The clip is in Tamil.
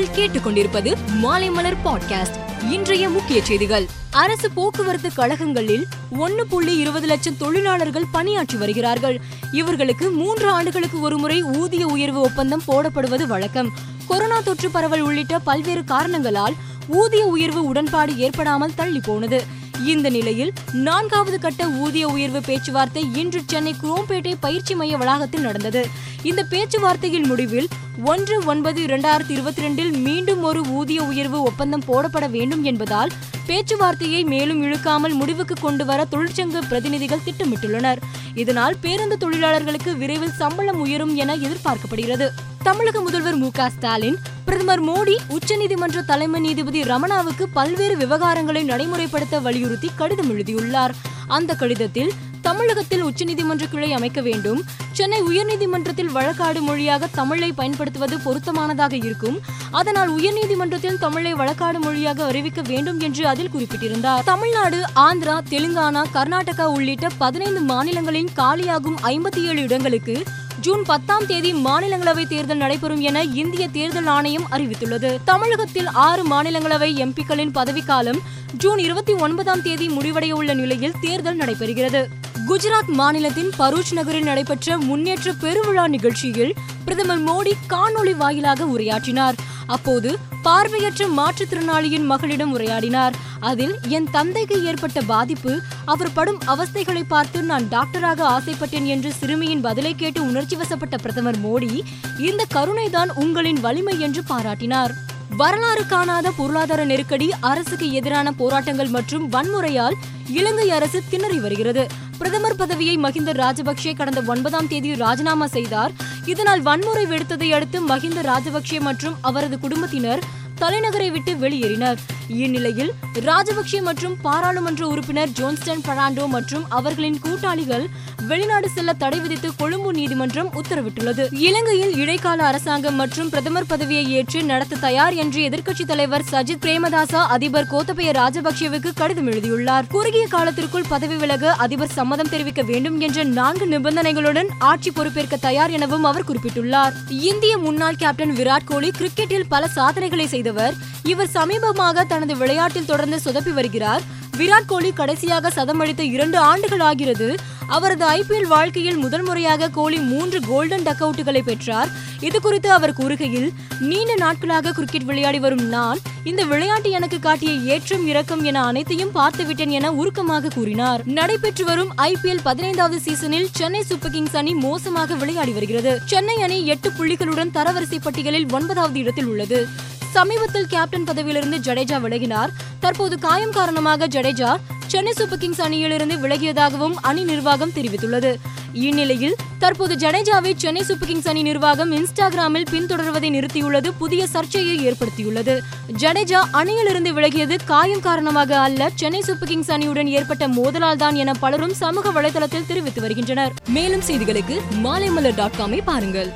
நீங்கள் கேட்டுக்கொண்டிருப்பது மாலைமலர் பாட்காஸ்ட். இன்றைய முக்கிய செய்திகள். அரசு போக்குவரத்து கழகங்களில் ஒன்னு புள்ளி இருபது லட்சம் தொழிலாளர்கள் பணியாற்றி வருகிறார்கள். இவர்களுக்கு மூன்று ஆண்டுகளுக்கு ஒருமுறை ஊதிய உயர்வு ஒப்பந்தம் போடப்படுவது வழக்கம். கொரோனா தொற்று பரவல் உள்ளிட்ட பல்வேறு காரணங்களால் ஊதிய உயர்வு உடன்பாடு ஏற்படாமல் தள்ளி போனது இந்த நிலையில் நான்காவது கட்ட ஊதிய உயர்வு பேச்சுவார்த்தை இன்று சென்னை குரோம்பேட்டை பயிற்சி மைய வளாகத்தில் நடந்தது. இந்த பேச்சுவார்த்தையின் முடிவில் ஒன்று ஒன்பது இரண்டாயிரத்தி இருபத்தி ரெண்டில் மீண்டும் ஒரு ஊதிய உயர்வு ஒப்பந்தம் போடப்பட வேண்டும் என்பதால் பேச்சுவார்த்தையை மேலும் இழுக்காமல் முடிவுக்கு கொண்டு வர தொழிற்சங்க பிரதிநிதிகள் திட்டமிட்டுள்ளனர். இதனால் பேருந்து தொழிலாளர்களுக்கு விரைவில் சம்பளம் உயரும் என எதிர்பார்க்கப்படுகிறது. தமிழக முதல்வர் மு ஸ்டாலின் பிரதமர் மோடி உச்சநீதிமன்ற தலைமை நீதிபதி ரமணாவுக்கு பல்வேறு விவகாரங்களை நடைமுறைப்படுத்த வலியுறுத்தி கடிதம் எழுதியுள்ளார். அந்த கடிதத்தில் தமிழகத்தில் உச்சநீதிமன்ற கிளை அமைக்க வேண்டும் சென்னை உயர்நீதிமன்றத்தில் வழக்காடு மொழியாக தமிழை பயன்படுத்துவது பொருத்தமானதாக இருக்கும் அதனால் உயர்நீதிமன்றத்தில் தமிழை வழக்காடு மொழியாக அறிவிக்க வேண்டும் என்று அதில் குறிப்பிட்டிருந்தார். தமிழ்நாடு ஆந்திரா தெலுங்கானா கர்நாடகா உள்ளிட்ட பதினைந்து மாநிலங்களின் காலியாகும் ஐம்பத்தி ஏழு இடங்களுக்கு ஜூன் பத்தாம் தேதி மாநிலங்களவை தேர்தல் நடைபெறும் என இந்திய தேர்தல் ஆணையம் அறிவித்துள்ளது. தமிழகத்தில் ஆறு மாநிலங்களவை எம்பிக்களின் பதவிக்காலம் ஜூன் இருபத்தி ஒன்பதாம் தேதி முடிவடைய உள்ள நிலையில் தேர்தல் நடைபெறுகிறது. குஜராத் மாநிலத்தின் பரூச் நகரில் நடைபெற்ற முன்னேற்ற பெருவிழா நிகழ்ச்சியில் பிரதமர் மோடி காணொளி வாயிலாக உரையாற்றினார். அப்போது பார்வையற்ற மாற்றுத்திறனாளியின் மகளிடம் உரையாடினார். அதில் என் தந்தைக்கு ஏற்பட்ட பாதிப்பு அவர் படும் அவஸ்தைகளை பார்த்து நான் டாக்டராக ஆசைப்பட்டேன் என்று சிறுமியின் பதிலை கேட்டு உணர்ச்சி வசப்பட்ட பிரதமர் மோடி இந்த கருணைதான் உங்களின் வலிமை என்று பாராட்டினார். வரலாறு காணாத பொருளாதார நெருக்கடி அரசுக்கு எதிரான போராட்டங்கள் மற்றும் வன்முறையால் இலங்கை அரசு திணறி வருகிறது. பிரதமர் பதவியை மஹிந்த ராஜபக்சே கடந்த ஒன்பதாம் தேதி ராஜினாமா செய்தார். இதனால் வன்முறை வெடித்ததை அடுத்து மஹிந்த ராஜபக்சே மற்றும் அவரது குடும்பத்தினர் தலைநகரை விட்டு வெளியேறினர். இந்நிலையில் ராஜபக்சே மற்றும் பாராளுமன்ற உறுப்பினர் ஜோன்ஸ்டன் பராண்டோ மற்றும் அவர்களின் கூட்டாளிகள் வெளிநாடு செல்ல தடை விதித்து கொழும்பு நீதிமன்றம் உத்தரவிட்டுள்ளது. இலங்கையில் இடைக்கால அரசாங்கம் மற்றும் பிரதமர் பதவியை ஏற்று நடத்த தயார் என்று எதிர்க்கட்சி தலைவர் சஜித் பிரேமதாசா அதிபர் கோத்தபய ராஜபக்சேவுக்கு கடிதம் எழுதியுள்ளார். குறுகிய காலத்திற்குள் பதவி விலக அதிபர் சம்மதம் தெரிவிக்க வேண்டும் என்ற நான்கு நிபந்தனைகளுடன் ஆட்சி பொறுப்பேற்க தயார் எனவும் அவர் குறிப்பிட்டுள்ளார். இந்திய முன்னாள் கேப்டன் விராட் கோலி கிரிக்கெட்டில் பல சாதனைகளை செய்தவர் இவர் சமீபமாக தனது விளையாட்டில் தொடர்ந்து சொதப்பி வருகிறார். விராட் கோலி கடைசியாக சதம் அடித்த இரண்டு ஆண்டுகள் ஆகிறது. அவரது ஐபிஎல் வாழ்க்கையில் முதல் முறையாக கோலி மூன்று கோல்டன் டக் அவுட்டுகளை பெற்றார். இது குறித்து அவர் கூறுகையில் நீண்ட நாட்களாக கிரிக்கெட் விளையாடி வரும் நான் இந்த விளையாட்டு எனக்கு காட்டிய ஏற்றம் இறக்கம் என அனைத்தையும் பார்த்துவிட்டேன் என உருக்கமாக கூறினார். நடைபெற்று வரும் ஐபிஎல் பதினைந்தாவது சீசனில் சென்னை சூப்பர் கிங்ஸ் அணி மோசமாக விளையாடி வருகிறது. சென்னை அணி எட்டு புள்ளிகளுடன் தரவரிசை பட்டியலில் ஒன்பதாவது இடத்தில் உள்ளது. சமீபத்தில் கேப்டன் பதவியிலிருந்து ஜடேஜா விலகினார். தற்போது காயம் காரணமாக ஜடேஜா சென்னை சூப்பர் கிங்ஸ் அணியிலிருந்து விலகியதாகவும் அணி நிர்வாகம் தெரிவித்துள்ளது. இந்நிலையில் தற்போது ஜடேஜாவை சென்னை சூப்பர் கிங்ஸ் அணி நிர்வாகம் இன்ஸ்டாகிராமில் பின்தொடர்வதை நிறுத்தியுள்ளது புதிய சர்ச்சையை ஏற்படுத்தியுள்ளது. ஜடேஜா அணியிலிருந்து விலகியது காயம் காரணமாக அல்ல சென்னை சூப்பர் கிங்ஸ் அணியுடன் ஏற்பட்ட மோதலால் தான் என பலரும் சமூக வலைதளத்தில் தெரிவித்து வருகின்றனர். மேலும் செய்திகளுக்கு மாலைமலர் டாட் காமை பாருங்கள்.